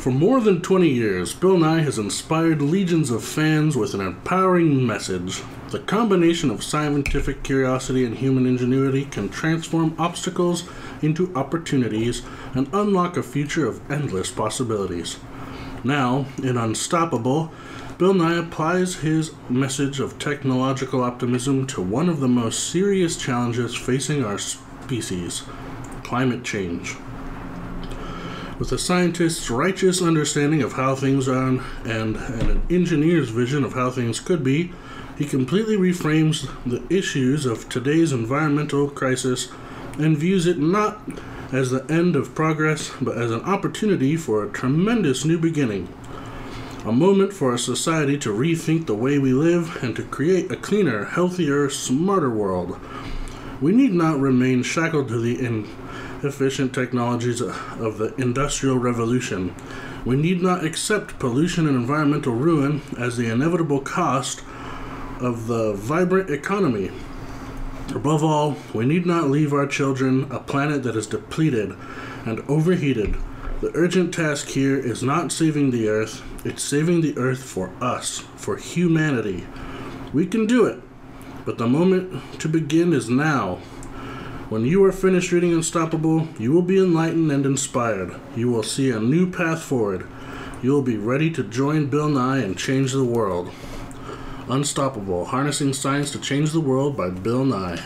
For more than 20 years, Bill Nye has inspired legions of fans with an empowering message. The combination of scientific curiosity and human ingenuity can transform obstacles into opportunities and unlock a future of endless possibilities. Now, in Unstoppable, Bill Nye applies his message of technological optimism to one of the most serious challenges facing our species climate change. With a scientist's righteous understanding of how things are and, and an engineer's vision of how things could be, he completely reframes the issues of today's environmental crisis and views it not as the end of progress, but as an opportunity for a tremendous new beginning. A moment for our society to rethink the way we live and to create a cleaner, healthier, smarter world. We need not remain shackled to the inefficient technologies of the Industrial Revolution. We need not accept pollution and environmental ruin as the inevitable cost of the vibrant economy. Above all, we need not leave our children a planet that is depleted and overheated. The urgent task here is not saving the Earth, it's saving the Earth for us, for humanity. We can do it, but the moment to begin is now. When you are finished reading Unstoppable, you will be enlightened and inspired. You will see a new path forward. You will be ready to join Bill Nye and change the world. Unstoppable Harnessing Science to Change the World by Bill Nye.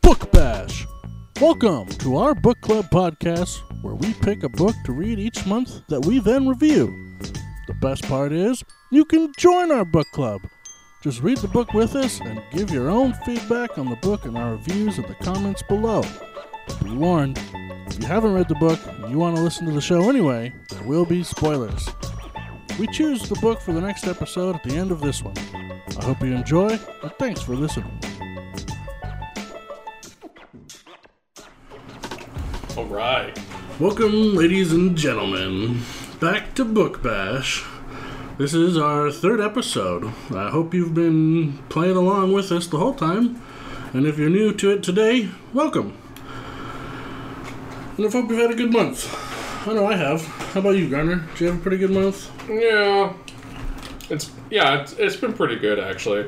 Book Bash! Welcome to our book club podcast where we pick a book to read each month that we then review. The best part is, you can join our book club. Just read the book with us and give your own feedback on the book in our reviews in the comments below. Be warned, if you haven't read the book and you want to listen to the show anyway, there will be spoilers. We choose the book for the next episode at the end of this one. I hope you enjoy, and thanks for listening. All right. Welcome, ladies and gentlemen, back to Book Bash. This is our third episode. I hope you've been playing along with us the whole time. And if you're new to it today, welcome. And I hope you've had a good month. I know I have. How about you, Garner? Did you have a pretty good month? Yeah. It's yeah, it's, it's been pretty good actually.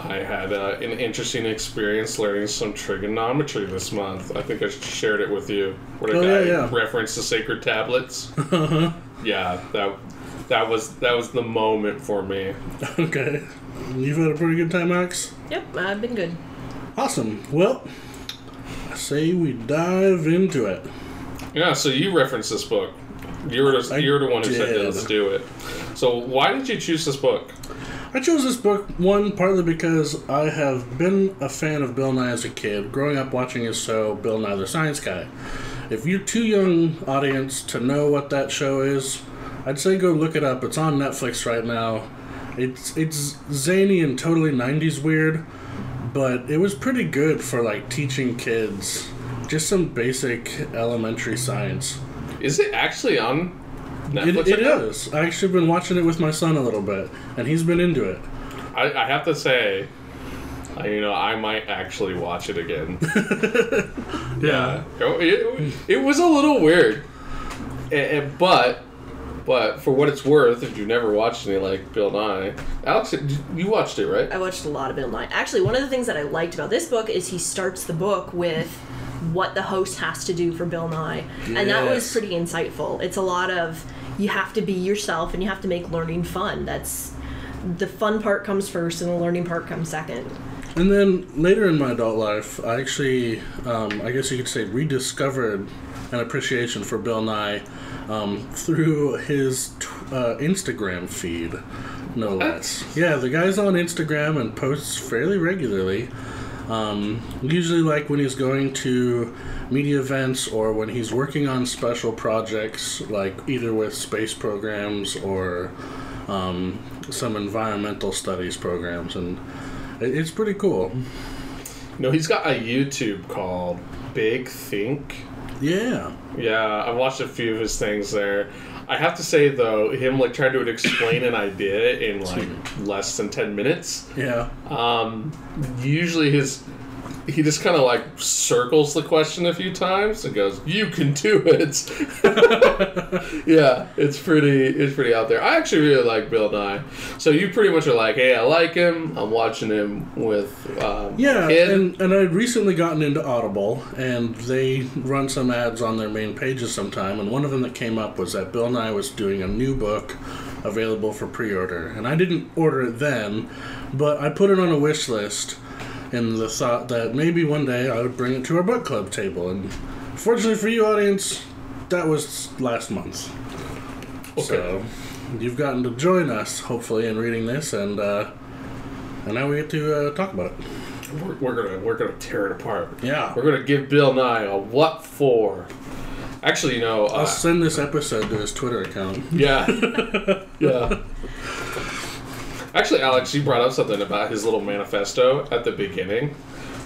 I had uh, an interesting experience learning some trigonometry this month. I think I shared it with you. What a Oh, guy yeah, yeah. referenced the sacred tablets. Uh-huh. Yeah, that that was that was the moment for me. Okay. You've had a pretty good time, Max? Yep, I've been good. Awesome. Well, I say we dive into it. Yeah, so you referenced this book. You're the, you were the one who said let's do it. So why did you choose this book? I chose this book one partly because I have been a fan of Bill Nye as a kid, growing up watching his show Bill Nye the Science Guy. If you're too young audience to know what that show is, I'd say go look it up. It's on Netflix right now. It's it's zany and totally 90s weird, but it was pretty good for like teaching kids just some basic elementary science. Is it actually on Netflix? it now? is. I actually been watching it with my son a little bit, and he's been into it. I, I have to say, I, you know, I might actually watch it again. Yeah. It, oh, it, it was a little weird, and, but but for what it's worth, if you've never watched any like Bill Nye, Alex, you watched it right? I watched a lot of Bill Nye. Actually, one of the things that I liked about this book is he starts the book with what the host has to do for Bill Nye. And that was pretty insightful. It's a lot of you have to be yourself and you have to make learning fun. That's the fun part comes first and the learning part comes second. And then later in my adult life, I actually, um, I guess you could say, rediscovered an appreciation for Bill Nye um, through his t- uh, Instagram feed, no less. Yeah, the guy's on Instagram and posts fairly regularly. Um, usually, like when he's going to media events or when he's working on special projects, like either with space programs or um, some environmental studies programs, and it's pretty cool. No, he's got a YouTube called Big Think. Yeah, Yeah, I watched a few of his things there. I have to say though, him like trying to explain an idea in like less than ten minutes. yeah, Um, usually his he just kind of like circles the question a few times and goes, "You can do it." yeah, it's pretty. It's pretty out there. I actually really like Bill Nye. So you pretty much are like, "Hey, I like him. I'm watching him with um, Yeah, kid." and, and I'd recently gotten into Audible, and they run some ads on their main pages sometime, and one of them that came up was that Bill Nye was doing a new book available for pre-order, and I didn't order it then, but I put it on a wish list in the thought that maybe one day I would bring it to our book club table, and fortunately for you, audience, that was last month. So you've gotten to join us, hopefully, in reading this, and uh, and now we get to uh, talk about it. we're, we're gonna we're gonna tear it apart. Yeah. We're gonna give Bill Nye a what for. Actually, you know, uh, I'll send this episode to his Twitter account. Yeah. yeah. Actually, Alex, you brought up something about his little manifesto at the beginning.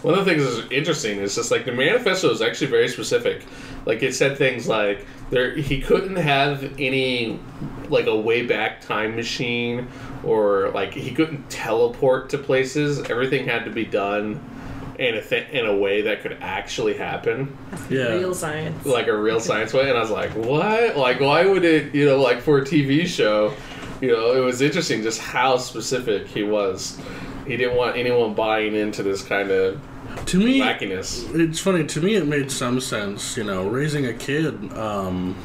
One of the things that's interesting is just like the manifesto is actually very specific. Like it said things like there he couldn't have any like a way back time machine or like he couldn't teleport to places. Everything had to be done in a th- in a way that could actually happen Yeah. Real science. like a real science way and i was like what like why would it you know like for a tv show you know it was interesting just how specific he was he didn't want anyone buying into this kind of To me, wackiness it's funny. To me, it made some sense. You know, raising a kid. Um,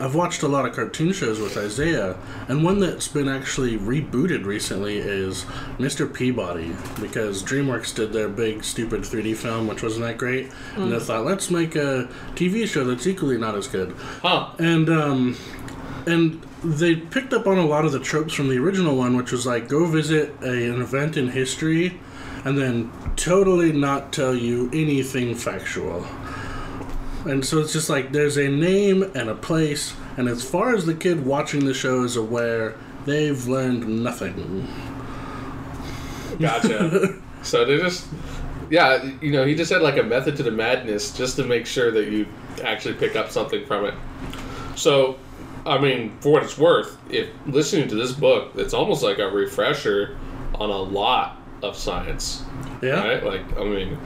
I've watched a lot of cartoon shows with Isaiah, and one that's been actually rebooted recently is Mr. Peabody because DreamWorks did their big stupid 3D film, which wasn't that great, and they thought let's make a TV show that's equally not as good. huh and um and they picked up on a lot of the tropes from the original one which was like go visit a, an event in history and then totally not tell you anything factual. And so it's just like there's a name and a place and as far as the kid watching the show is aware they've learned nothing. Gotcha. So they just yeah you know he just had like a method to the madness just to make sure that you actually pick up something from it. So i mean for what it's worth if listening to this book it's almost like a refresher on a lot of science yeah right? Like, I mean,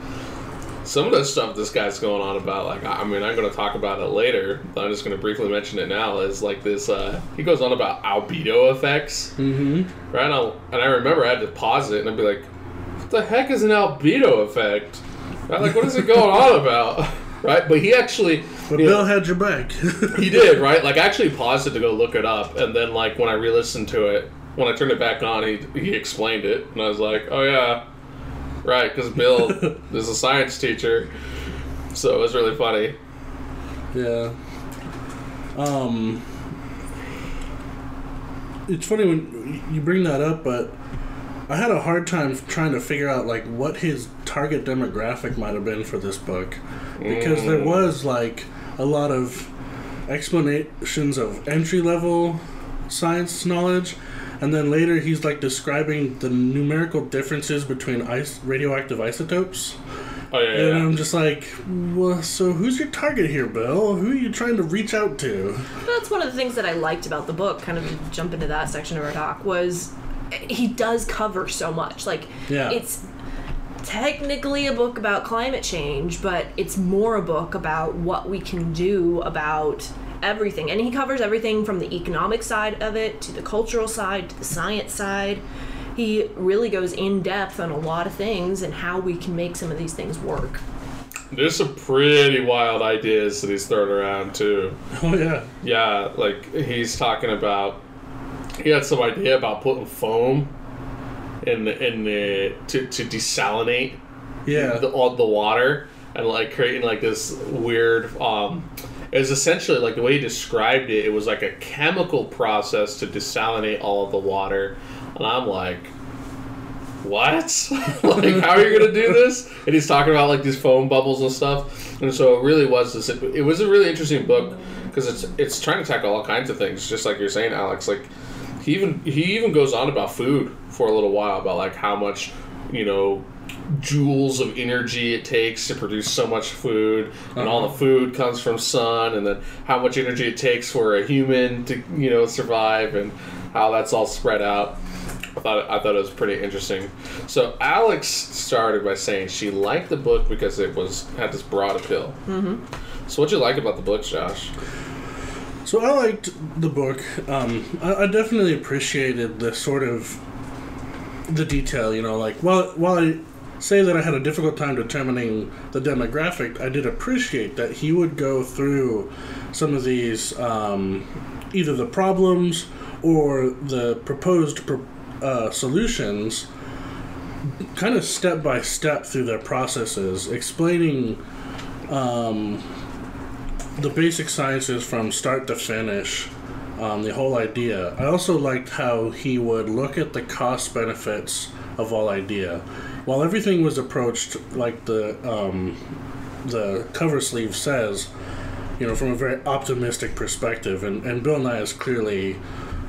some of the stuff this guy's going on about, like, I mean, I'm going to talk about it later, but I'm just going to briefly mention it now. Is like this, uh, he goes on about albedo effects, mm-hmm right? And, I'll, and I remember I had to pause it and I'd be like, what the heck is an albedo effect? Right? Like, what is it going on about? Right? But he actually, but you know, bill had your back he did, right? Like, I actually paused it to go look it up, and then, like, when I re listened to it, when I turned it back on, he, he explained it, and I was like, oh, yeah, right, because Bill is a science teacher, so it was really funny. Yeah. Um. It's funny when you bring that up, but I had a hard time trying to figure out like what his target demographic might have been for this book, because there mm. was like a lot of explanations of entry level science knowledge, and then later he's like describing the numerical differences between ice radioactive isotopes. Oh, yeah, And yeah. I'm just like, well, so who's your target here, Bill? Who are you trying to reach out to? That's one of the things that I liked about the book. Kind of to jump into that section of our talk was he does cover so much. Like Yeah. it's technically a book about climate change, but it's more a book about what we can do about everything. And he covers everything from the economic side of it to the cultural side to the science side. He really goes in depth on a lot of things and how we can make some of these things work. There's some pretty wild ideas that he's throwing around, too. Oh yeah, Yeah, like, he's talking about, he had some idea about putting foam in the, in the, to, to desalinate yeah, the, all the water and like creating like this weird um it was essentially like the way he described it it was like a chemical process to desalinate all of the water. And i'm like what? Like how are you gonna do this? And he's talking about like these foam bubbles and stuff. And so it really was this it was a really interesting book because it's it's trying to tackle all kinds of things just like you're saying alex. Like he even he even goes on about food for a little while about like how much you know joules of energy it takes to produce so much food and all the food comes from sun and then how much energy it takes for a human to you know survive and how that's all spread out I thought I thought it was pretty interesting. So Alex started by saying she liked the book because it was had this broad appeal. Mm-hmm. So what'd you like about the book, Josh? So I liked the book. Um, I, I definitely appreciated the sort of the detail. You know, like while while I say that I had a difficult time determining the demographic, I did appreciate that he would go through some of these um, either the problems or the proposed pro- uh, solutions, kind of step by step through their processes, explaining. Um, the basic sciences from start to finish, um, the whole idea. I also liked how he would look at the cost benefits of all idea. While everything was approached like the um, the cover sleeve says, you know, from a very optimistic perspective, and, and Bill Nye is clearly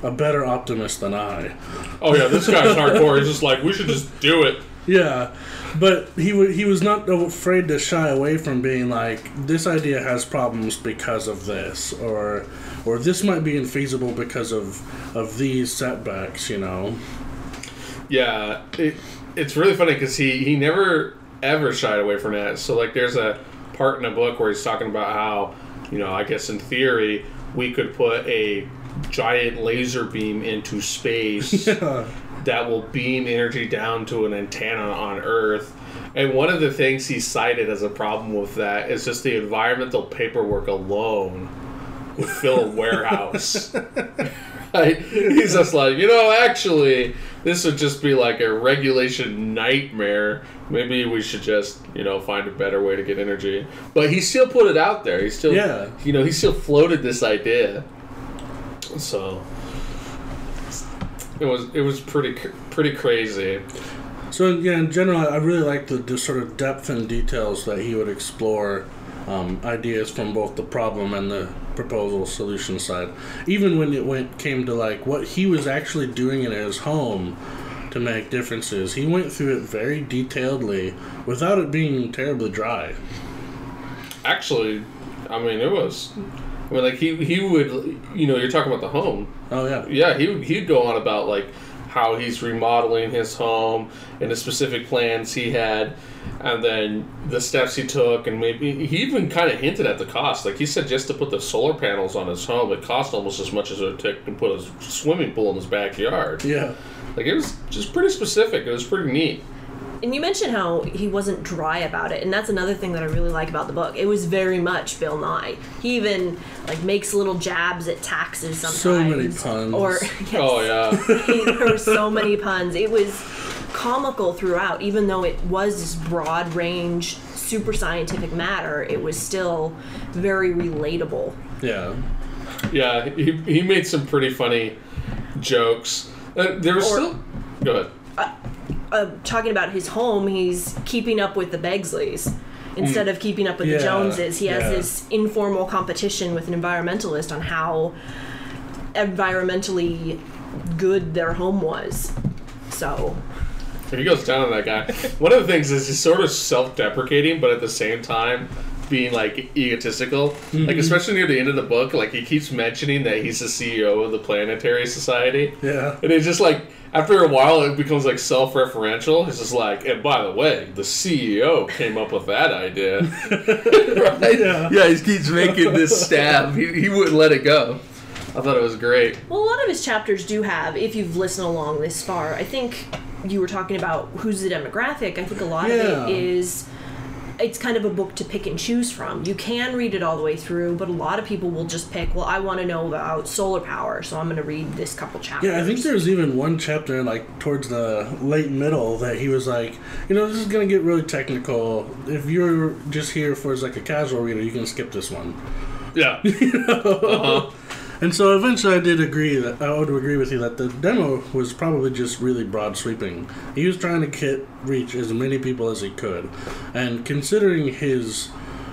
a better optimist than I. Oh yeah, this guy's hardcore. He's just like, we should just do it. Yeah, but he w- he was not afraid to shy away from being like this idea has problems because of this, or or this might be infeasible because of of these setbacks. You know. Yeah, it, it's really funny because he he never ever shied away from that. So like, there's a part in a book where he's talking about how you know, I guess in theory we could put a giant laser beam into space Yeah. That will beam energy down to an antenna on Earth. And one of the things he cited as a problem with that is just the environmental paperwork alone would fill a warehouse. right? He's just like, you know, actually, this would just be like a regulation nightmare. Maybe we should just, you know, find a better way to get energy. But he still put it out there. He still, Yeah. you know, he still floated this idea. So it was it was pretty pretty crazy. So yeah, in general, I really liked the, the sort of depth and details that he would explore um, ideas from both the problem and the proposal solution side. Even when it went came to like what he was actually doing in his home to make differences, he went through it very detailedly without it being terribly dry. Actually, I mean, it was. I mean, like he he would, you know, you're talking about the home. Oh yeah, Yeah, he would he'd go on about like how he's remodeling his home and the specific plans he had, and then the steps he took, and maybe he even kind of hinted at the cost. Like he said, just to put the solar panels on his home, it cost almost as much as it would take to put a swimming pool in his backyard. yeah, Like it was just pretty specific. It was pretty neat. And you mentioned how he wasn't dry about it, and that's another thing that I really like about the book. It was very much Bill Nye. He even like makes little jabs at taxes sometimes. So many puns. Or yes, Oh yeah. he- there were so many puns. It was comical throughout, even though it was this broad range, super scientific matter. It was still very relatable. yeah. Yeah, he, he made some pretty funny jokes. Uh, there was Or- still. Go ahead. Uh, talking about his home, he's keeping up with the Begleys instead of keeping up with Yeah, the Joneses. He has yeah. this informal competition with an environmentalist on how environmentally good their home was. So, He goes down on that guy. One of the things is he's sort of self-deprecating, but at the same time being like egotistical. Like especially near the end of the book, like he keeps mentioning that he's the CEO of the Planetary Society, Yeah. and it's just like after a while it becomes like self-referential. It's just like, and by the way, the CEO came up with that idea. right? Yeah. yeah, he keeps making this stab. He, he wouldn't let it go. I thought it was great. well, a lot of his chapters do have, if you've listened along this far, I think you were talking about who's the demographic. I think a lot Yeah. of it is. It's kind of a book to pick and choose from. You can read it all the way through, but a lot of people will just pick, well, I want to know about solar power, so I'm going to read this couple chapters. Yeah, I think there's even one chapter, like towards the late middle, that he was like, you know, this is gonna get really technical. If you're just here for as like a casual reader, you can skip this one. Yeah. uh-huh. And so eventually, I did agree that I would agree with you that the demo was probably just really broad sweeping. He was trying to get reach as many people as he could, and considering his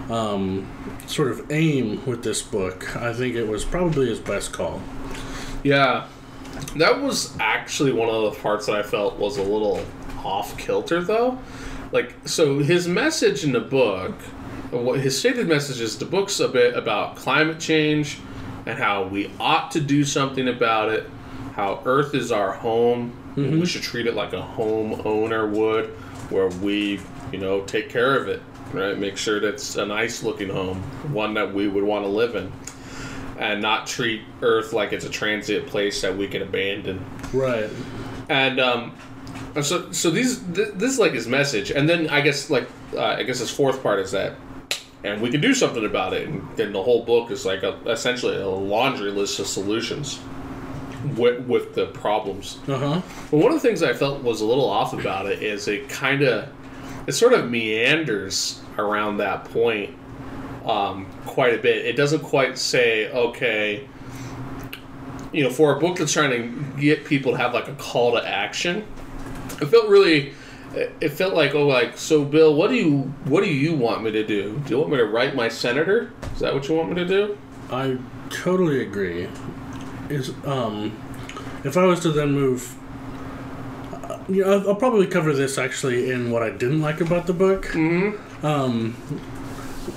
um, sort of aim with this book, I think it was probably his best call. Yeah, that was actually one of the parts that I felt was a little off kilter, though. Like, so his message in the book, what his stated message is, the book's a bit about climate change and how we ought to do something about it, how Earth is our home. and We should treat it like a home owner would, where we, you know, take care of it, right? Make sure that it's a nice looking home, one that we would want to live in, and not treat Earth like it's a transient place that we can abandon. Right. And um, so so these th- this is like his message, and then I guess like uh, I guess his fourth part is that, and we can do something about it, and then the whole book is like a, essentially a laundry list of solutions with with the problems. Uh huh. But one of the things I felt was a little off about it is it kind of it sort of meanders around that point um, quite a bit. It doesn't quite say okay. You know, for a book that's trying to get people to have like a call to action, it felt really. It felt like oh like so Bill what do you what do you want me to do? Do you want me to write my senator? Is that what you want me to do? I totally agree. Is um, if I was to then move, uh, you know, I'll, I'll probably cover this actually in what I didn't like about the book. Mm-hmm. Um,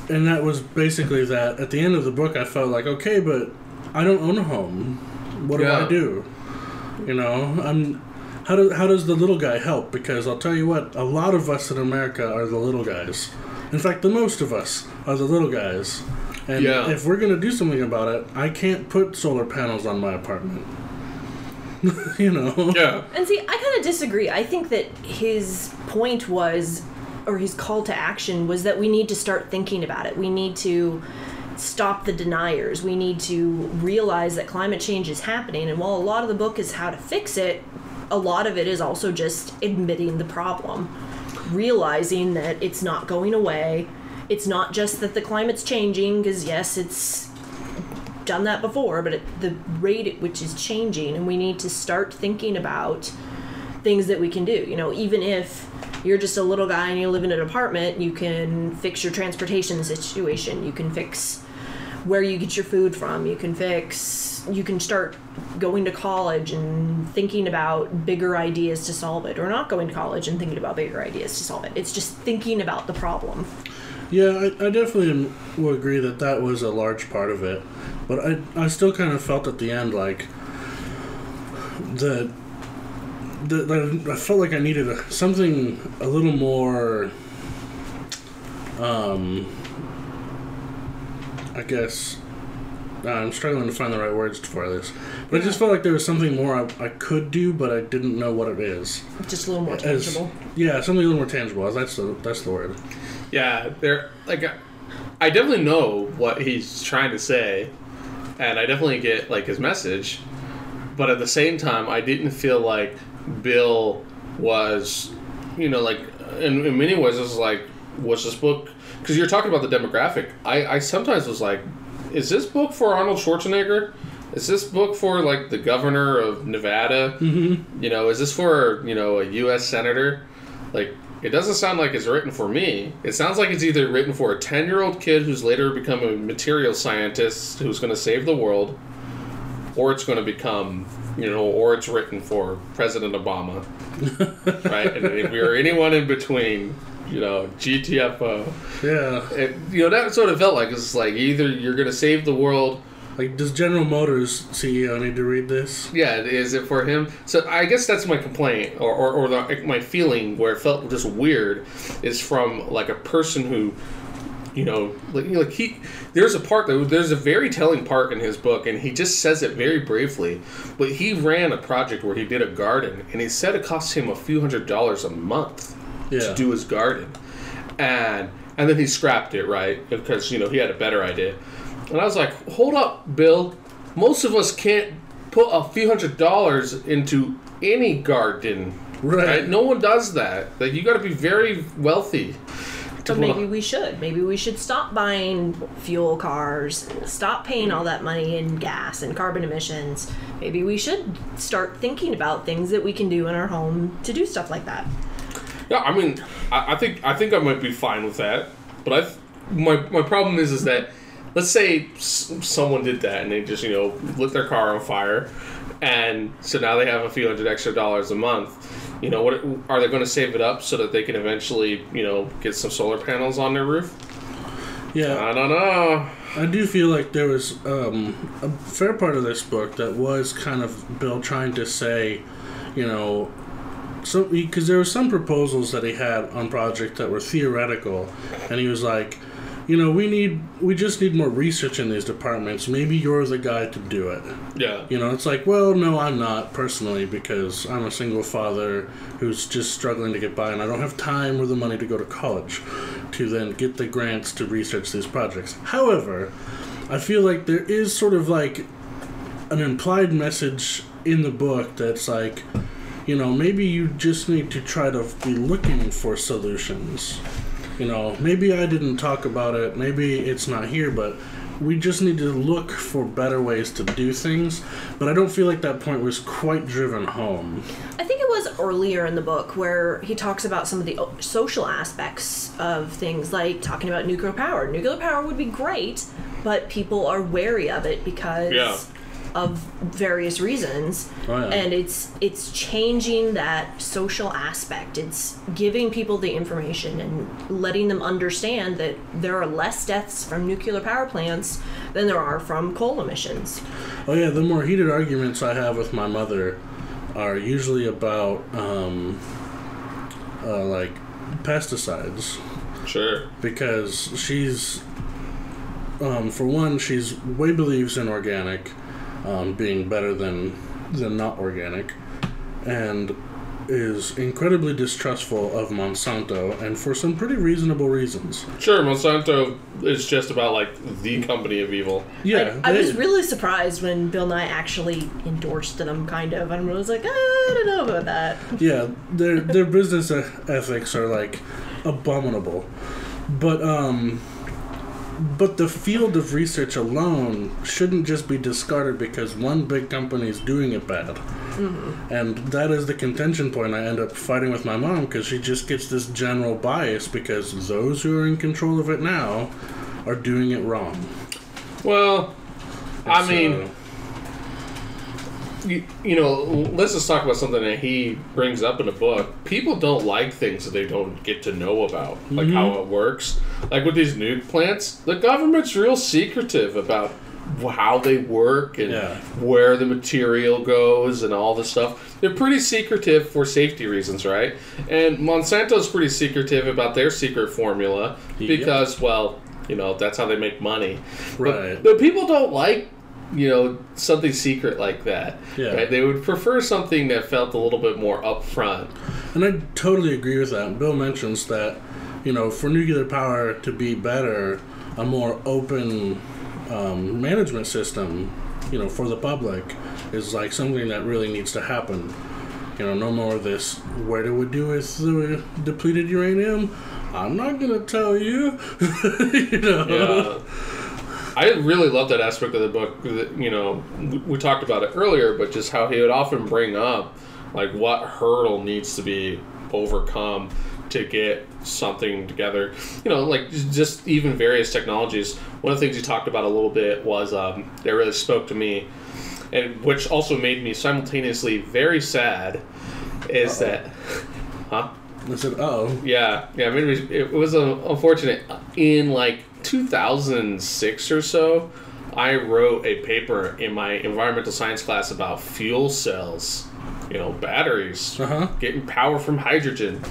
and that was basically that at the end of the book, I felt like, okay, but I don't own a home. What do I do? You know, I'm. How, do, how does the little guy help? Because I'll tell you what, a lot of us in America are the little guys. In fact, the most of us are the little guys. And Yeah. if we're going to do something about it, I can't put solar panels on my apartment. you know? Yeah. And see, I kind of disagree. I think that his point was, or his call to action was that we need to start thinking about it. We need to stop the deniers. We need to realize that climate change is happening. And while a lot of the book is how to fix it, a lot of it is also just admitting the problem, realizing that it's not going away. It's not just that the climate's changing, because yes, it's done that before, but at the rate at which is changing, and we need to start thinking about things that we can do. You know, even if you're just a little guy and you live in an apartment, you can fix your transportation situation. You can fix where you get your food from. You can fix. You can start going to college and thinking about bigger ideas to solve it, or not going to college and thinking about bigger ideas to solve it. It's just thinking about the problem. Yeah, I, I definitely am- will agree that that was a large part of it. But I, I still kind of felt at the end like that the, the, I felt like I needed a, something a little more, um, I guess, uh, I'm struggling to find the right words for this. But I just felt like there was something more I, I could do, but I didn't know what it is. Just a little more As- tangible. yeah, something a little more tangible. That's the that's the word. Yeah, they're like I- I definitely know what he's trying to say, and I definitely get like his message, but at the same time, I didn't feel like Bill was, you know, like in, in many ways, it's like was this book because you're talking about the demographic. I I sometimes was like, is this book for Arnold Schwarzenegger? Is this book for like the governor of Nevada? Mm-hmm. You know, is this for you know a U.S. senator? Like, it doesn't sound like it's written for me. It sounds like it's either written for a 10 year old kid who's later become a material scientist who's going to save the world, or it's going to become, you know, or it's written for President Obama. right? And if you're anyone in between, you know, GTFO. Yeah. You know, that sort of felt like it's like either you're going to save the world Like, does General Motors CEO need to read this? Yeah, is it for him? So I guess that's my complaint, or, or, or the, my feeling where it felt just weird, is from like a person who, you know, like, like he. There's a part that there's a very telling part in his book, and he just says it very briefly. But he ran a project where he did a garden, and he said it cost him a few hundred dollars a month Yeah. to do his garden, and and then he scrapped it right because you know he had a better idea, and I was like, hold up, Bill, most of us can't put a few hundred dollars into any garden, Right. No one does that. Like you got to be very wealthy. to But put a- maybe we should. Maybe we should stop buying fuel cars, stop paying all that money in gas and carbon emissions. Maybe we should start thinking about things that we can do in our home to do stuff like that. Yeah, I mean, I, I think I think I might be fine with that. But I, my my problem is is that let's say s- someone did that and they just you know lit their car on fire, and so now they have a few hundred extra dollars a month. You know, what are they going to save it up so that they can eventually you know get some solar panels on their roof? Yeah. I don't know. I do feel like there was um, a fair part of this book that was kind of Bill trying to say, you know, so because there were some proposals that he had on project that were theoretical, and he was like, you know, we need we just need more research in these departments. Maybe you're the guy to do it. Yeah. You know, it's like, well, no, I'm not personally because I'm a single father who's just struggling to get by, and I don't have time or the money to go to college to then get the grants to research these projects. However, I feel like there is sort of like an implied message in the book that's like, you know, maybe you just need to try to be looking for solutions. You know, maybe I didn't talk about it, maybe it's not here, but we just need to look for better ways to do things. But I don't feel like that point was quite driven home. I think it was earlier in the book where he talks about some of the social aspects of things, like talking about nuclear power. Nuclear power would be great, but people are wary of it because Yeah. Of various reasons. Oh, yeah. And it's it's changing that social aspect. It's giving people the information and letting them understand that there are less deaths from nuclear power plants than there are from coal emissions. Oh yeah, the more heated arguments I have with my mother are usually about um, uh, like pesticides Sure. because she's um, for one she's way believes in organic um, being better than than not organic and is incredibly distrustful of Monsanto and for some pretty reasonable reasons. Sure, Monsanto is just about like the company of evil. Yeah, Like, I was really surprised when Bill Nye actually endorsed them, kind of, and I was like, "Ah, I don't know about that. yeah, their their business e- ethics are like abominable. But um but the field of research alone shouldn't just be discarded because one big company is doing it bad. Mm-hmm. And that is the contention point. I end up fighting with my mom because she just gets this general bias because those who are in control of it now are doing it wrong. Well, I So- mean, you, you know, let's just talk about something that he brings up in the book. People don't like things that they don't get to know about, like mm-hmm. how it works. Like with these nuke plants, the government's real secretive about how they work and Yeah. where the material goes and all this stuff. They're pretty secretive for safety reasons, right? And Monsanto's pretty secretive about their secret formula Yep. because, well, you know, that's how they make money. But- Right. But, people don't like, you know, something secret like that. Yeah. Right? They would prefer something that felt a little bit more upfront. And I totally agree with that. Bill mentions that, you know, for nuclear power to be better, a more open um, management system, you know, for the public is like something that really needs to happen. You know, no more of this. What do we do with the depleted uranium? I'm not gonna tell you. you know. Yeah. I really love that aspect of the book. that, You know, we- we talked about it earlier, but just how he would often bring up like what hurdle needs to be overcome to get something together. You know, like just- even various technologies. One of the things he talked about a little bit was um, that really spoke to me, and which also made me simultaneously very sad, is that, huh? I said, oh, Yeah, yeah. It was, it was uh, unfortunate. In like 2006 or so, I wrote a paper in my environmental science class about fuel cells. You know, batteries, uh huh. getting power from hydrogen,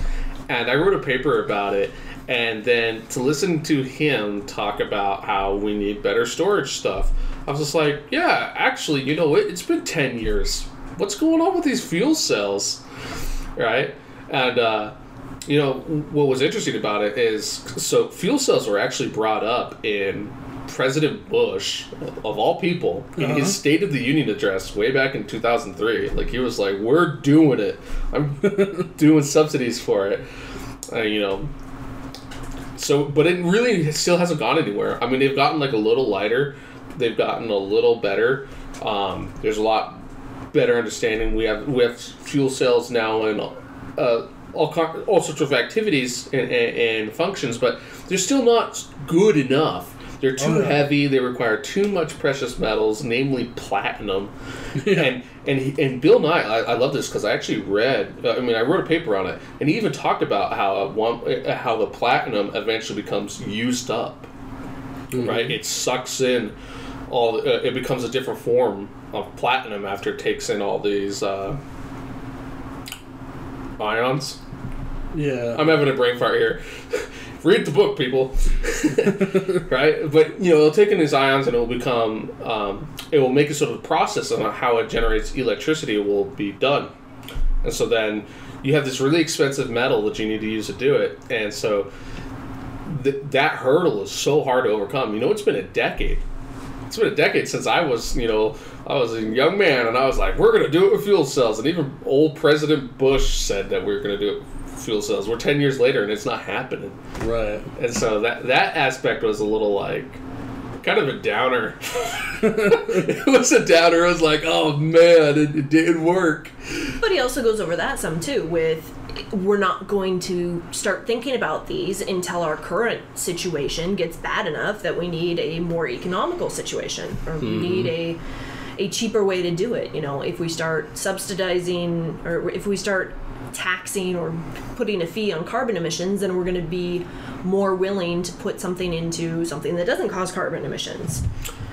and I wrote a paper about it. And then to listen to him talk about how we need better storage stuff, I was just like, yeah, actually, you know, it, it's been 10 years. What's going on with these fuel cells? Right? And, uh, you know, what was interesting about it is so fuel cells were actually brought up in President Bush, of all people, in Uh-huh. his State of the Union address way back in 2003. Like, he was like, we're doing it. I'm doing subsidies for it. Uh, you know, so, but it really still hasn't gone anywhere. I mean, they've gotten like a little lighter, they've gotten a little better. Um, there's a lot better understanding. We have we have fuel cells now in uh, all all sorts of activities and, and, and functions, but they're still not good enough. They're too Oh, yeah. heavy. They require too much precious metals, namely platinum. Yeah. And and he, and Bill Nye, I, I love this because I actually read. uh, I mean, I wrote a paper on it, and he even talked about how one uh, how the platinum eventually becomes used up. right? It sucks in all. Uh, it becomes a different form of platinum after it takes in all these uh, ions. Yeah. I'm having a brain fart here. Read the book, people. right? But you know, it'll take in these ions and it will become. Um, it will make a sort of process on how it generates electricity will be done, and so then you have this really expensive metal that you need to use to do it, and so th- that hurdle is so hard to overcome. You know, it's been a decade. It's been a decade since I was, you know, I was a young man, and I was like, "We're gonna do it with fuel cells," and even old President Bush said that we were gonna do it fuel cells. We're ten years later, and it's not happening. Right. And so that that aspect was a little like kind of a downer. it was a downer. I was like, oh man, it, it didn't work. But he also goes over that some too with we're not going to start thinking about these until our current situation gets bad enough that we need a more economical situation or we mm-hmm. need a a cheaper way to do it. You know, if we start subsidizing or if we start taxing or putting a fee on carbon emissions, then we're going to be more willing to put something into something that doesn't cause carbon emissions.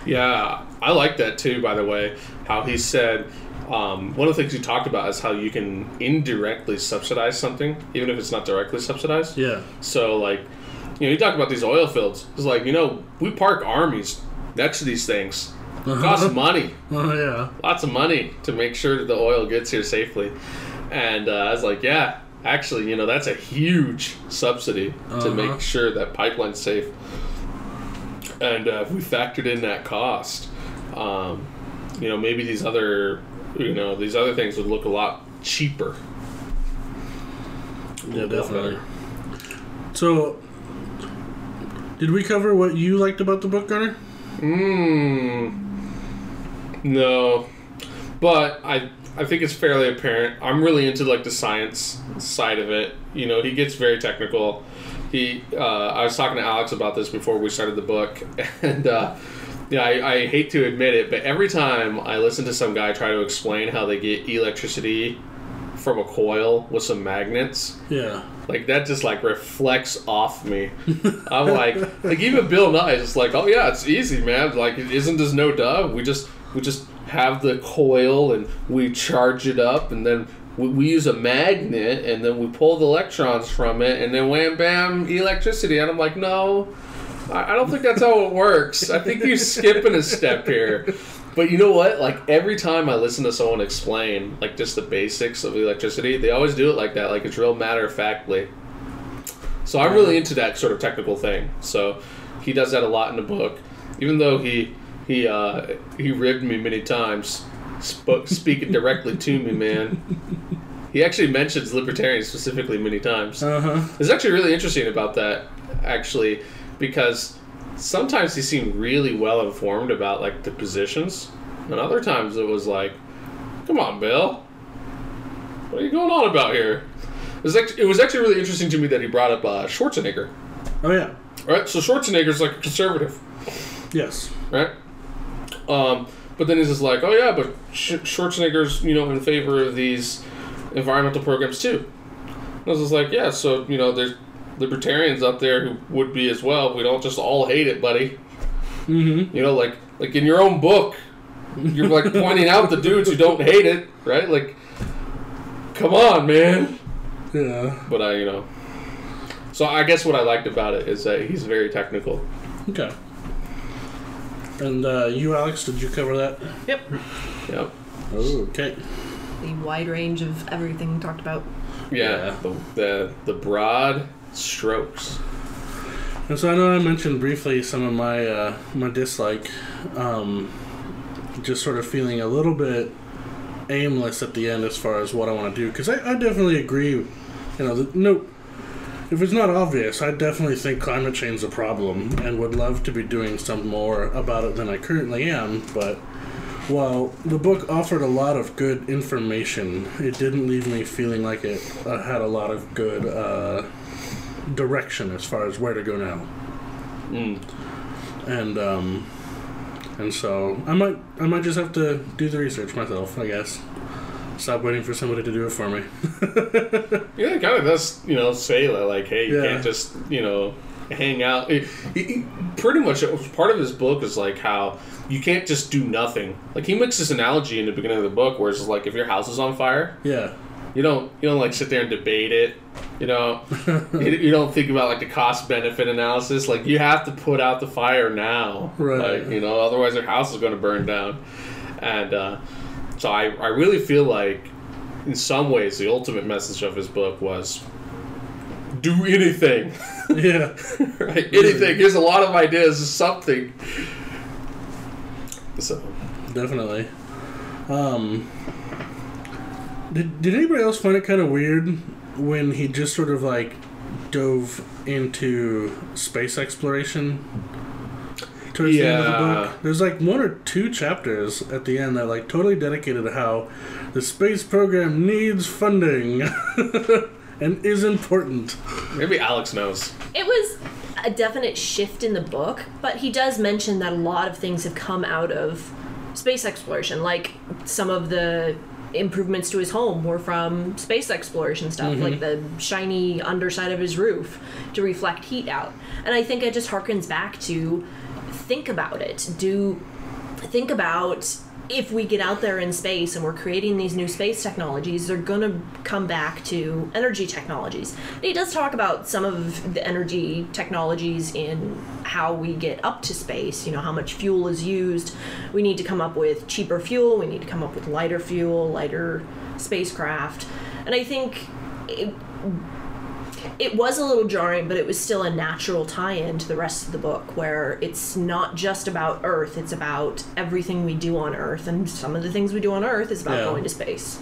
Yeah, I like that too. By the way, how he said um, one of the things he talked about is how you can indirectly subsidize something, even if it's not directly subsidized. Yeah. So like, you know, you talk about these oil fields. It's like you know we park armies next to these things. It costs money, Oh yeah. lots of money to make sure that the oil gets here safely. And uh, I was like, yeah, actually, you know, that's a huge subsidy to Uh-huh. make sure that pipeline's safe. And uh, if we factored in that cost, um, you know, maybe these other, you know, these other things would look a lot cheaper. Yeah, definitely. So, did we cover what you liked about the book, Gunner? Mmm. No, but I I think it's fairly apparent. I'm really into like the science side of it. You know, he gets very technical. He uh, I was talking to Alex about this before we started the book, and uh, yeah, I, I hate to admit it, but every time I listen to some guy try to explain how they get electricity from a coil with some magnets, Yeah. like that just like reflects off me. I'm like, like even Bill Nye is like, oh yeah, it's easy, man. Like, isn't this no duh? We just we just have the coil and we charge it up, and then we, we use a magnet, and then we pull the electrons from it, and then wham bam, electricity. And I'm like, no, I, I don't think that's how it works. I think you're skipping a step here. But you know what? Like every time I listen to someone explain like just the basics of electricity, they always do it like that. Like it's real matter of factly. So I'm really into that sort of technical thing. So he does that a lot in the book, even though he he uh, he ribbed me many times, spoke speaking directly to me, man. He actually mentions libertarians specifically many times. Uh huh. It's actually really interesting about that, actually, because sometimes he seemed really well informed about like the positions, and other times it was like, "Come on, Bill, what are you going on about here?" It was actually, it was actually really interesting to me that he brought up uh, Schwarzenegger. Oh yeah. Right, so Schwarzenegger's like a conservative, Yes. right? Um, but then he's just like, "Oh yeah, but Sch- Schwarzenegger's you know in favor of these environmental programs too." And I was just like, "Yeah, so you know there's." libertarians up there who would be as well. We don't just all hate it, buddy. Mm-hmm. You know, like like in your own book, you're like pointing out the dudes who don't hate it, right? Like, come on, man. Yeah. But I, you know, so I guess what I liked about it is that he's very technical. Okay. And uh, you, Alex, did you cover that? Yep. Yep. Oh, okay. The wide range of everything talked about. Yeah. Yeah. The, the the broad strokes. And so I know I mentioned briefly some of my uh, my dislike, um, just sort of feeling a little bit aimless at the end as far as what I want to do. Because I, I definitely agree. You know, the, no, if it's not obvious, I definitely think climate change is a problem and would love to be doing some more about it than I currently am. But while the book offered a lot of good information, it didn't leave me feeling like it uh, had a lot of good. Uh, direction as far as where to go now Mm. and um and so i might i might just have to do the research myself i guess stop waiting for somebody to do it for me Yeah, kind of does, you know, say that, like, hey, you Yeah. can't just, you know, hang out. It, it- pretty much, part of his book is like how you can't just do nothing. Like he makes this analogy in the beginning of the book, where it's like if your house is on fire, Yeah. you don't you don't like sit there and debate it. You know, you, you don't think about like the cost benefit analysis. Like you have to put out the fire now, Right. Like you know, otherwise your house is going to burn down. And uh, so I I really feel like in some ways the ultimate message of his book was do anything, Yeah. right? Anything. Here's a lot of ideas, something. So Definitely. Um, did, did anybody else find it kind of weird when he just sort of like dove into space exploration towards the end of the Yeah. book? There's like one or two chapters at the end that are like totally dedicated to how the space program needs funding and is important. maybe Alex knows. It was a definite shift in the book, but he does mention that a lot of things have come out of space exploration. Like some of the improvements to his home were from space exploration stuff, mm-hmm. like the shiny underside of his roof to reflect heat out. And I think it just harkens back to think about it. Do think about if we get out there in space and we're creating these new space technologies, they're going to come back to energy technologies. And he does talk about some of the energy technologies in how we get up to space, you know, how much fuel is used. We need to come up with cheaper fuel, we need to come up with lighter fuel, lighter spacecraft. And I think it, it was a little jarring, but it was still a natural tie-in to the rest of the book, where it's not just about Earth; it's about everything we do on Earth, and some of the things we do on Earth is about Yeah. going to space.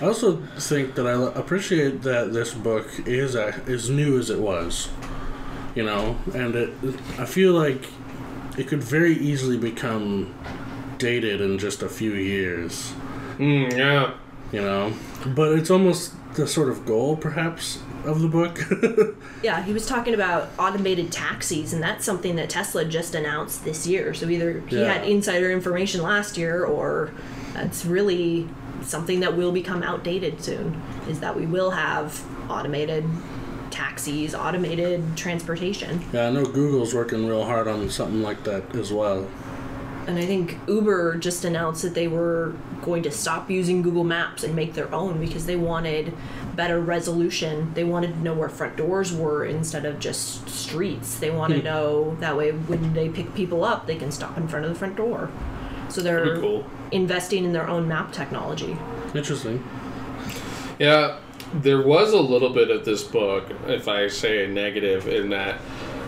I also think that I appreciate that this book is as new as it was, you know, and it, I feel like it could very easily become dated in just a few years, Mm, yeah. you know. But it's almost the sort of goal, perhaps, of the book. Yeah, he was talking about automated taxis, and that's something that Tesla just announced this year. So either he Yeah. had insider information last year, or it's really something that will become outdated soon. Is that we will have automated taxis, automated transportation. yeah, I know Google's working real hard on something like that as well. And I think Uber just announced that they were going to stop using Google Maps and make their own because they wanted better resolution. They wanted to know where front doors were instead of just streets. They want to hmm. know that way when they pick people up, they can stop in front of the front door. So they're cool. investing in their own map technology. Interesting. Yeah, there was a little bit of this book, if I say a negative, in that.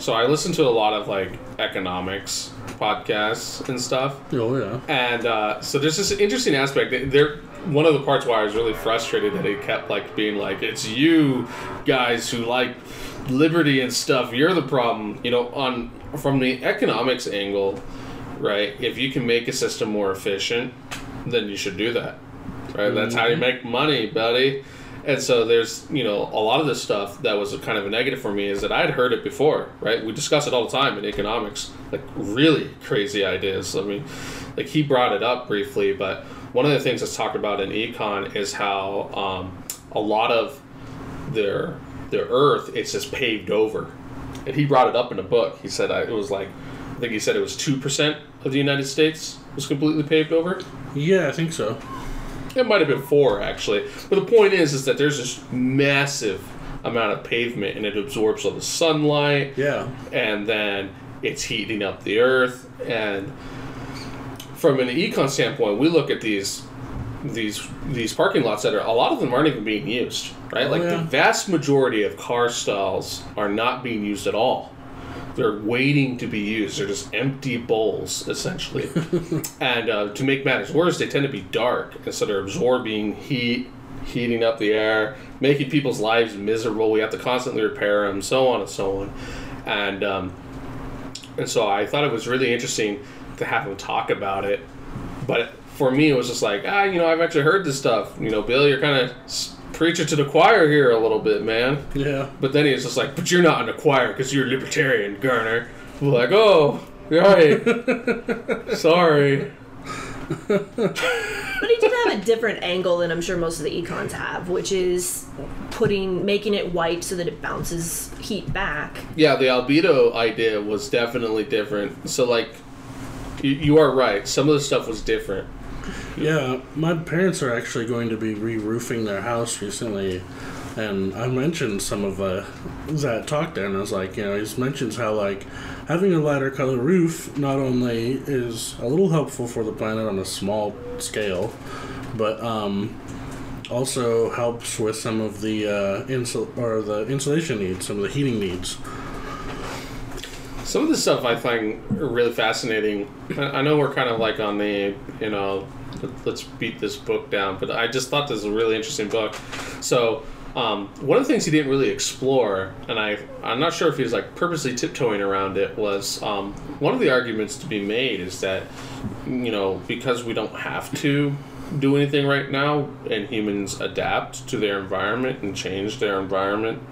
So I listen to a lot of like economics podcasts and stuff, Oh, yeah. and uh, so there's this interesting aspect. There, one of the parts why I was really frustrated that he kept like being like, "It's you guys who like liberty and stuff. You're the problem." You know, on from the economics angle, right? If you can make a system more efficient, then you should do that. Right? That's how you make money, buddy. And so there's, you know, a lot of this stuff that was kind of a negative for me is that I'd heard it before, right? We discuss it all the time in economics, like really crazy ideas. I mean, like he brought it up briefly, but one of the things that's talked about in econ is how um, a lot of their their earth it's just paved over, and he brought it up in a book. He said uh, it was like, I think he said it was two percent of the United States was completely paved over. Yeah, I think so. It might have been four actually, but the point is, is that there's this massive amount of pavement, and it absorbs all the sunlight, Yeah. and then it's heating up the earth. And from an econ standpoint, we look at these these these parking lots that are a lot of them aren't even being used, right? Oh, like the vast majority of car stalls are not being used at all. They're waiting to be used. They're just empty bowls, essentially. and uh, to make matters worse, they tend to be dark, and so they're absorbing heat, heating up the air, making people's lives miserable. We have to constantly repair them, so on and so on. And um, and so I thought it was really interesting to have him talk about it. But for me, it was just like, ah, you know, I've actually heard this stuff. You know, Bill, you're kind of preaching to the choir here a little bit, man. Yeah. But then he's just like, but you're not in the choir because you're libertarian, Garner. We're like, oh, you're right. Sorry. But he did have a different angle than I'm sure most of the econs have, which is putting making it white so that it bounces heat back. Yeah, the albedo idea was definitely different. So like, you, you are right. Some of the stuff was different. Yeah, my parents are actually going to be re-roofing their house recently, and I mentioned some of uh, that talk there, and I was like, you know, he mentions how like having a lighter color roof not only is a little helpful for the planet on a small scale, but um, also helps with some of the uh, insul- or the insulation needs, some of the heating needs. Some of the stuff I find really fascinating. I know we're kind of like on the, you know, let's beat this book down, but I just thought this was a really interesting book. So, um, one of the things he didn't really explore, and I, I'm not sure if he was like purposely tiptoeing around it, was um, one of the arguments to be made is that, you know, because we don't have to do anything right now, and humans adapt to their environment and change their environment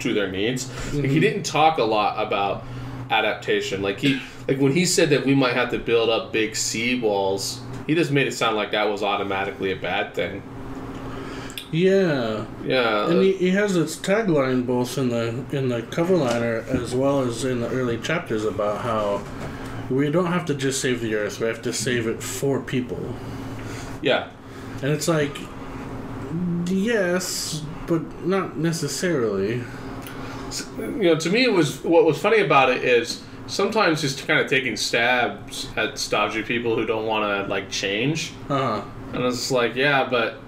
to their needs. Like, he didn't talk a lot about adaptation. Like he like when he said that we might have to build up big sea walls, he just made it sound like that was automatically a bad thing. Yeah, Yeah. and he, he has its tagline both in the in the cover liner as well as in the early chapters about how we don't have to just save the earth; we have to save it for people. yeah. And it's like, yes, but not necessarily. You know, to me it was what was funny about it is sometimes just kind of taking stabs at stodgy people who don't want to like change. Uh, And it's like, yeah, but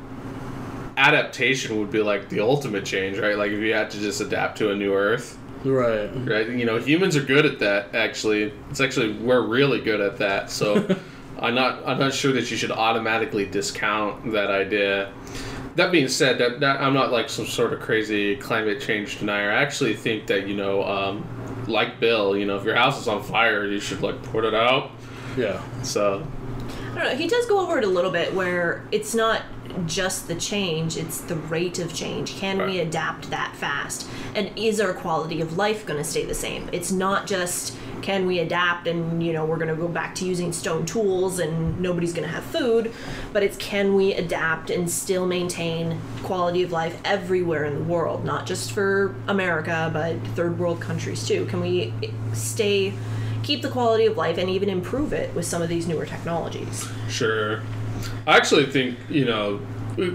adaptation would be like the ultimate change, right? Like if you had to just adapt to a new earth. right. right? You know, humans are good at that. Actually, it's actually we're really good at that. So, I'm not I'm not sure that you should automatically discount that idea. That being said, that, that I'm not like some sort of crazy climate change denier. I actually think that you know, um, like Bill, you know, if your house is on fire, you should like put it out. Yeah. So, I don't know. He does go over it a little bit where it's not just the change, it's the rate of change. Can we adapt that fast? And is our quality of life going to stay the same? It's not just can we adapt and, you know, we're going to go back to using stone tools and nobody's going to have food, but it's can we adapt and still maintain quality of life everywhere in the world, not just for America, but third world countries too. Can we stay keep the quality of life and even improve it with some of these newer technologies? Sure. I actually think, you know,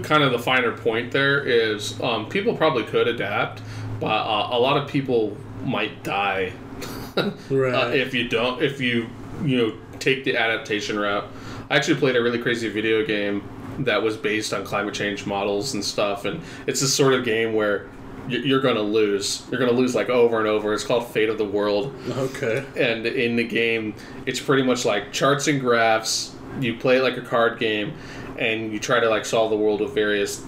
kind of the finer point there is um, people probably could adapt, but uh, a lot of people might die Right. uh, if you don't, if you, you know, take the adaptation route. I actually played a really crazy video game that was based on climate change models and stuff, and it's this sort of game where you're going to lose. You're going to lose like over and over. It's called Fate of the World okay. and in the game it's pretty much like charts and graphs you play it like a card game and you try to like solve the world with various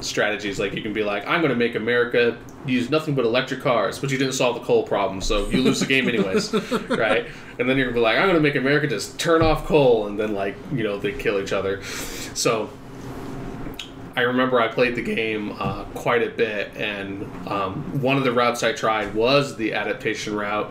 strategies like you can be like i'm going to make america use nothing but electric cars but you didn't solve the coal problem so you lose the game anyways right and then you're to be like i'm going to make america just turn off coal and then like you know they kill each other so I remember I played the game uh, quite a bit, and um, one of the routes I tried was the adaptation route.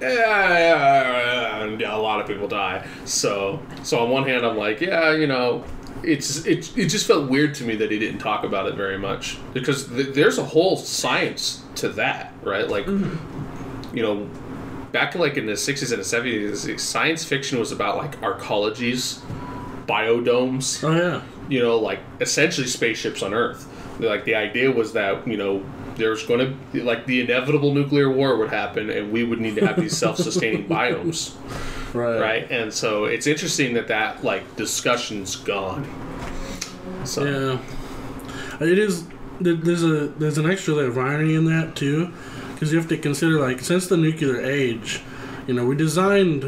And a lot of people die. So, so on one hand, I'm like, yeah, you know, it's it, it just felt weird to me that he didn't talk about it very much because th- there's a whole science to that, right? Like, mm-hmm. you know, back in like in the 60s and the 70s, science fiction was about like arcologies, biodomes Oh yeah. you know, like essentially spaceships on Earth. Like the idea was that you know there's going to like the inevitable nuclear war would happen, and we would need to have these self-sustaining biomes, Right. right? And so it's interesting that that like discussion's gone. So Yeah. It is. There's a there's an extra layer of irony in that too, because you have to consider like since the nuclear age, you know, we designed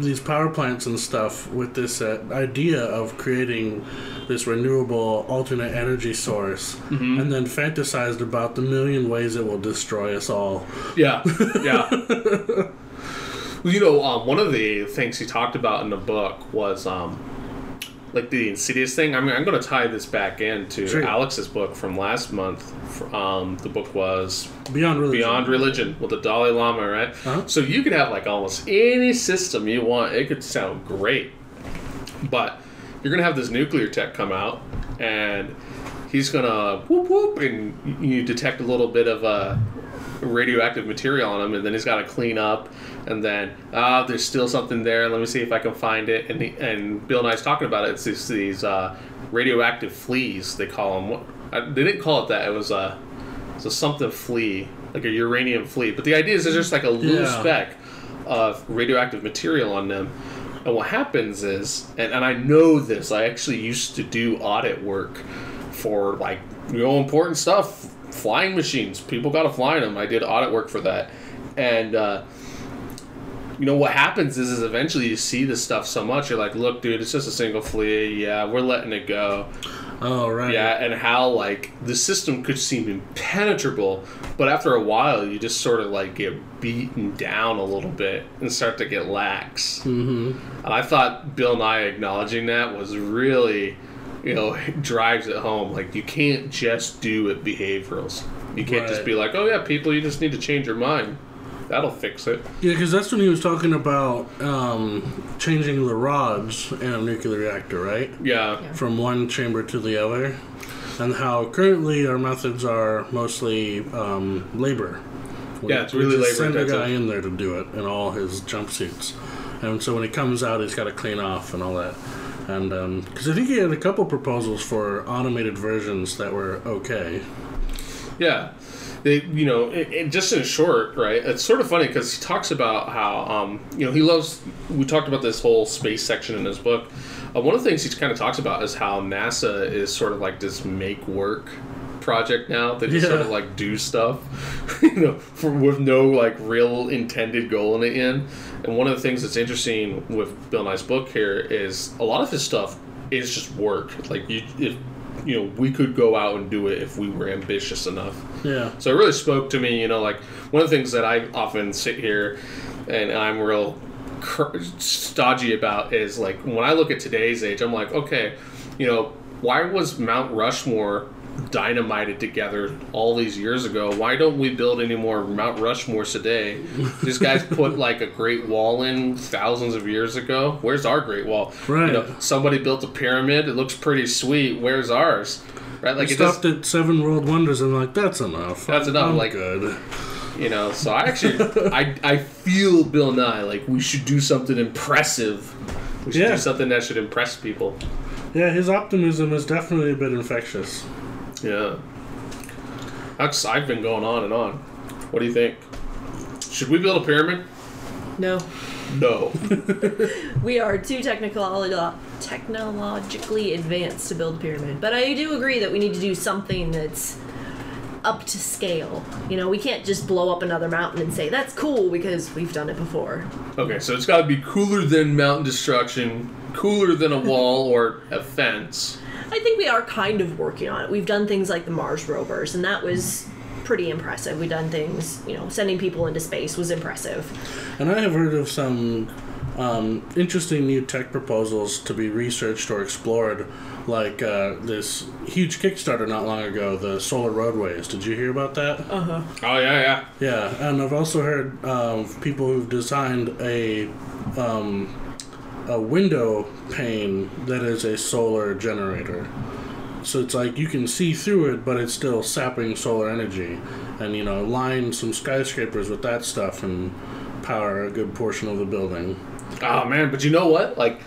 these power plants and stuff with this uh, idea of creating this renewable alternate energy source, and then fantasized about the million ways it will destroy us all. yeah, yeah. Well, you know, um, one of the things he talked about in the book was um, like the insidious thing. I mean, I'm going to tie this back into Sure. Alex's book from last month. Um, the book was Beyond religion. Beyond Religion with the Dalai Lama, right? Uh-huh. So you could have like almost any system you want. It could sound great, but you're gonna have this nuclear tech come out, and he's gonna whoop whoop, and you detect a little bit of uh, radioactive material on him, and then he's got to clean up, and then ah, there's still something there. Let me see if I can find it. And he, and Bill Nye's talking about it. It's these, these uh, radioactive fleas they call them. What, I, they didn't call it that. It was a it's a something flea, like a uranium flea. But the idea is there's just like a little Yeah. speck of radioactive material on them. And what happens is, and, and I know this, I actually used to do audit work for like, know, important stuff, flying machines. People got to fly in them. I did audit work for that. And, uh, you know, what happens is, is eventually you see this stuff so much, you're like, look, dude, it's just a single flea. Yeah, we're letting it go. Oh right. Yeah, and how like the system could seem impenetrable, but after a while, you just sort of like get beaten down a little bit and start to get lax. Mm-hmm. And I thought Bill Nye acknowledging that was really, you know, drives it home. Like you can't just do it behaviorals. You can't just be like, oh yeah, people, you just need to change your mind. That'll fix it. Yeah, because that's when he was talking about um, changing the rods in a nuclear reactor, right? Yeah. Yeah. From one chamber to the other, and how currently our methods are mostly um, labor. Yeah, it's We really just labor Send a guy in there to do it in all his jumpsuits, and so when he comes out, he's got to clean off and all that. And because I think he had a couple proposals for automated versions that were okay. Yeah. They, you know, it, it, just in short, right? It's sort of funny because he talks about how, um, you know, he loves. We talked about this whole space section in his book. Uh, one of the things he kind of talks about is how NASA is sort of like this make work project now. They just sort of like do stuff, you know, for, with no like real intended goal in the end. And one of the things that's interesting with Bill Nye's book here is a lot of his stuff is just work. Like you, if you know, we could go out and do it if we were ambitious enough. Yeah. So it really spoke to me, you know, like one of the things that I often sit here and I'm real stodgy about is like when I look at today's age, I'm like, okay, you know, why was Mount Rushmore dynamited together all these years ago? Why don't we build any more Mount Rushmores today? These guys put like a Great Wall in thousands of years ago. Where's our Great Wall? Right. You know, somebody built a pyramid. It looks pretty sweet. Where's ours? Right? Like Like it just stopped at seven world wonders, and like, that's enough. That's enough, I'm like- good. You know, so I actually I I feel Bill Nye like we should do something impressive. We should Yeah. do something that should impress people. Yeah, his optimism is definitely a bit infectious. Yeah. That's I've been going on and on. What do you think? Should we build a pyramid? No. No. We are too technical, technologically advanced to build a pyramid. But I do agree that we need to do something that's up to scale. You know, we can't just blow up another mountain and say that's cool because we've done it before. okay, so it's got to be cooler than mountain destruction, cooler than a wall or a fence. I think we are kind of working on it. We've done things like the Mars rovers, and that was pretty impressive. We've done things, you know, sending people into space was impressive. And I have heard of some um, interesting new tech proposals to be researched or explored, like uh, this huge Kickstarter not long ago, the solar roadways. Did you hear about that? Uh huh. Oh yeah, yeah. Yeah, and I've also heard um, of people who've designed a um, a window pane that is a solar generator. So it's like you can see through it, but it's still sapping solar energy, and you know line some skyscrapers with that stuff and power a good portion of the building. Oh man, but you know what? Like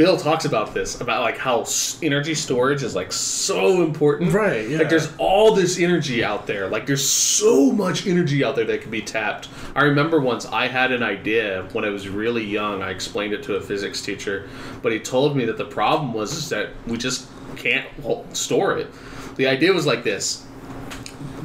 Bill talks about this about like how energy storage is like so important. Right, yeah. Like there's all this energy out there. Like there's so much energy out there that can be tapped. I remember once I had an idea when I was really young. I explained it to a physics teacher, but he told me that the problem was is that we just can't store it. The idea was like this.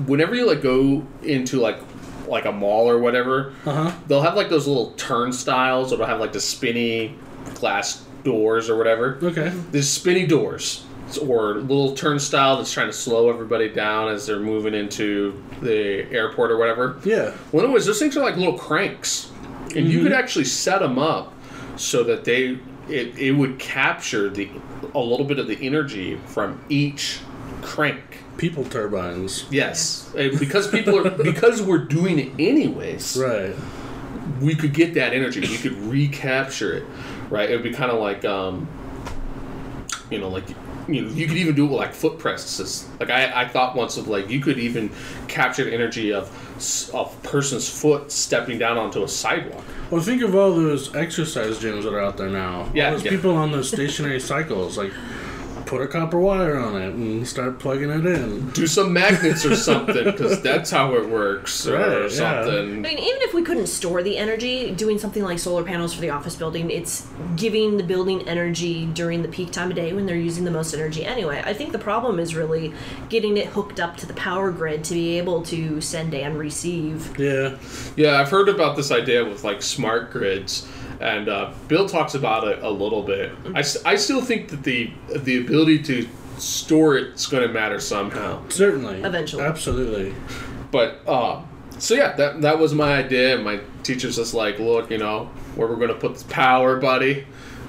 Whenever you like go into like like a mall or whatever, Uh huh. they'll have like those little turnstiles or they'll have like the spinny glass doors or whatever. Okay. There's spinny doors or little turnstile that's trying to slow everybody down as they're moving into the airport or whatever. Yeah. Well, anyways, those things are like little cranks, and you could mm-hmm. actually set them up so that they it, it would capture the a little bit of the energy from each crank. People turbines. Yes, and because people are because we're doing it anyways Right. we could get that energy. We could recapture it, right? It would be kind of like, um, you know, like you know, you could even do it with like foot presses. Like I, I thought once of like you could even capture the energy of of a person's foot stepping down onto a sidewalk. Well, think of all those exercise gyms that are out there now. Yeah, all those yeah. people on those stationary cycles. Like, put a copper wire on it and start plugging it in. Do some magnets or something, because that's how it works, Right, or yeah. something. I mean, even if we couldn't store the energy, doing something like solar panels for the office building, it's giving the building energy during the peak time of day when they're using the most energy anyway. I think the problem is really getting it hooked up to the power grid to be able to send and receive. Yeah. Yeah, I've heard about this idea with like smart grids, and uh, Bill talks about it a little bit. I, I still think that the the ability to store it's going to matter somehow. Certainly. Eventually. Absolutely. But uh, so yeah, that that was my idea. My teacher's just like, look, you know, where we're going to put the power, buddy,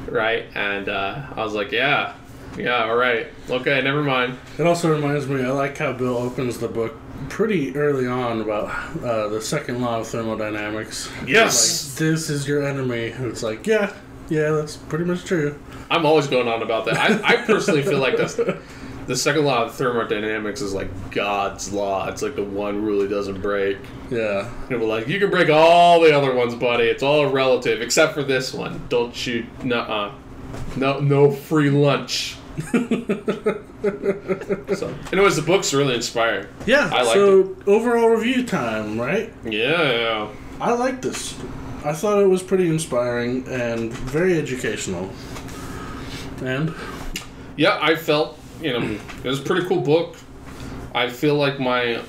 right? And uh, I was like, yeah, yeah, all right, okay, never mind. It also reminds me, I like how Bill opens the book pretty early on about uh, the second law of thermodynamics. Yes. Like, this is your enemy. And it's like, yeah, yeah, that's pretty much true. I'm always going on about that. I, I personally feel like that's, the second law of thermodynamics is like God's law. It's like the one rule he doesn't break. Yeah. And we're like, you can break all the other ones, buddy. It's all relative, except for this one. Don't shoot. Nuh-uh. No, no free lunch. so, anyways, the book's really inspiring. Yeah. I liked so, overall review time, right? Yeah. I like this. I thought it was pretty inspiring and very educational. And Yeah, I felt, you know, it was a pretty cool book. I feel like my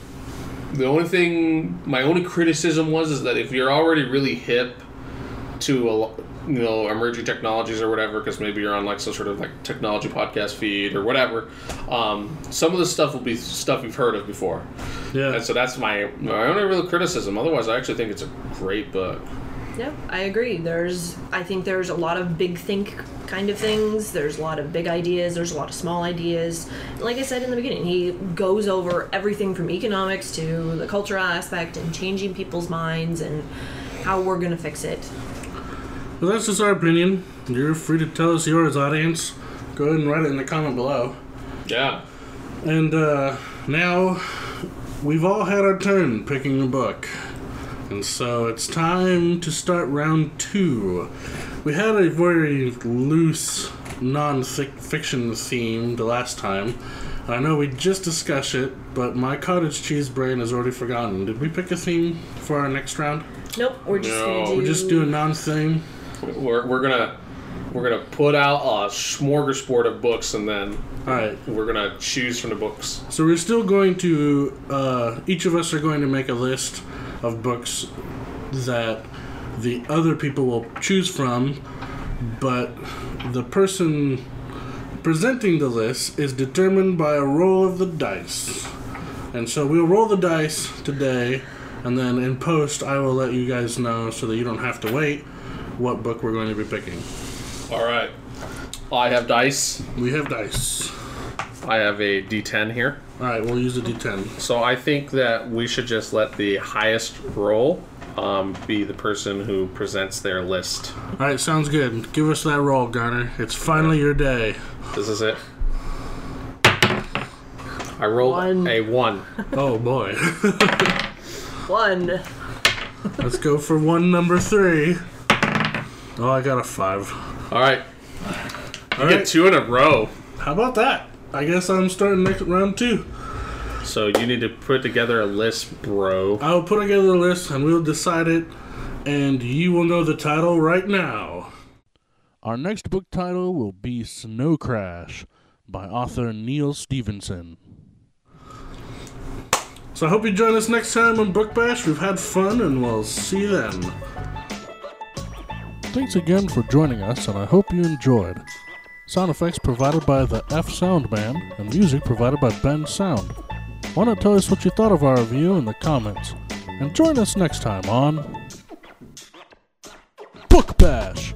the only thing my only criticism was is that if you're already really hip to a you know emerging technologies or whatever because maybe you're on like some sort of like technology podcast feed or whatever um, some of the stuff will be stuff you've heard of before yeah, and so that's my my only real criticism otherwise i actually think it's a great book Yeah, I agree. There's, I think there's a lot of big think kind of things. There's a lot of big ideas. There's a lot of small ideas. Like I said in the beginning, he goes over everything from economics to the cultural aspect and changing people's minds and how we're gonna fix it. Well, that's just our opinion. You're free to tell us yours, audience. Go ahead and write it in the comment below. yeah And uh, now we've all had our turn picking a book. And so it's time to start round two. We had a very loose non fiction theme the last time. I know we just discussed it, but my cottage cheese brain has already forgotten. Did we pick a theme for our next round? Nope, we're just No, gonna do. We're just doing non theme. We're, we're gonna we're gonna put out a smorgasbord of books and then Alright, we're gonna choose from the books. So we're still going to, uh, each of us are going to make a list of books that the other people will choose from, but the person presenting the list is determined by a roll of the dice. And so we'll roll the dice today, and then in post, I will let you guys know so that you don't have to wait what book we're going to be picking. all right i have dice We have dice. i have a d10 here Alright, we'll use a d10. so i think that we should just let the highest roll um, be the person who presents their list Alright, sounds good. Give us that roll, Garner. It's finally your day. this is it i rolled a One. a one Oh boy. one. Let's go for one number three. Oh, I got a five. all right you All get right. two in a row How about that? I guess I'm starting next round two. so you need to put together a list bro I'll put together a list and we'll decide it, and you will know the title right now. Our next book title will be Snow Crash by author Neal Stephenson. So I hope you join us next time on Book Bash. We've had fun and we'll see you then. Thanks again for joining us, and I hope you enjoyed. Sound effects provided by the F Sound Band, and music provided by Bensound. Why not tell us what you thought of our review in the comments? And join us next time on Book Bash!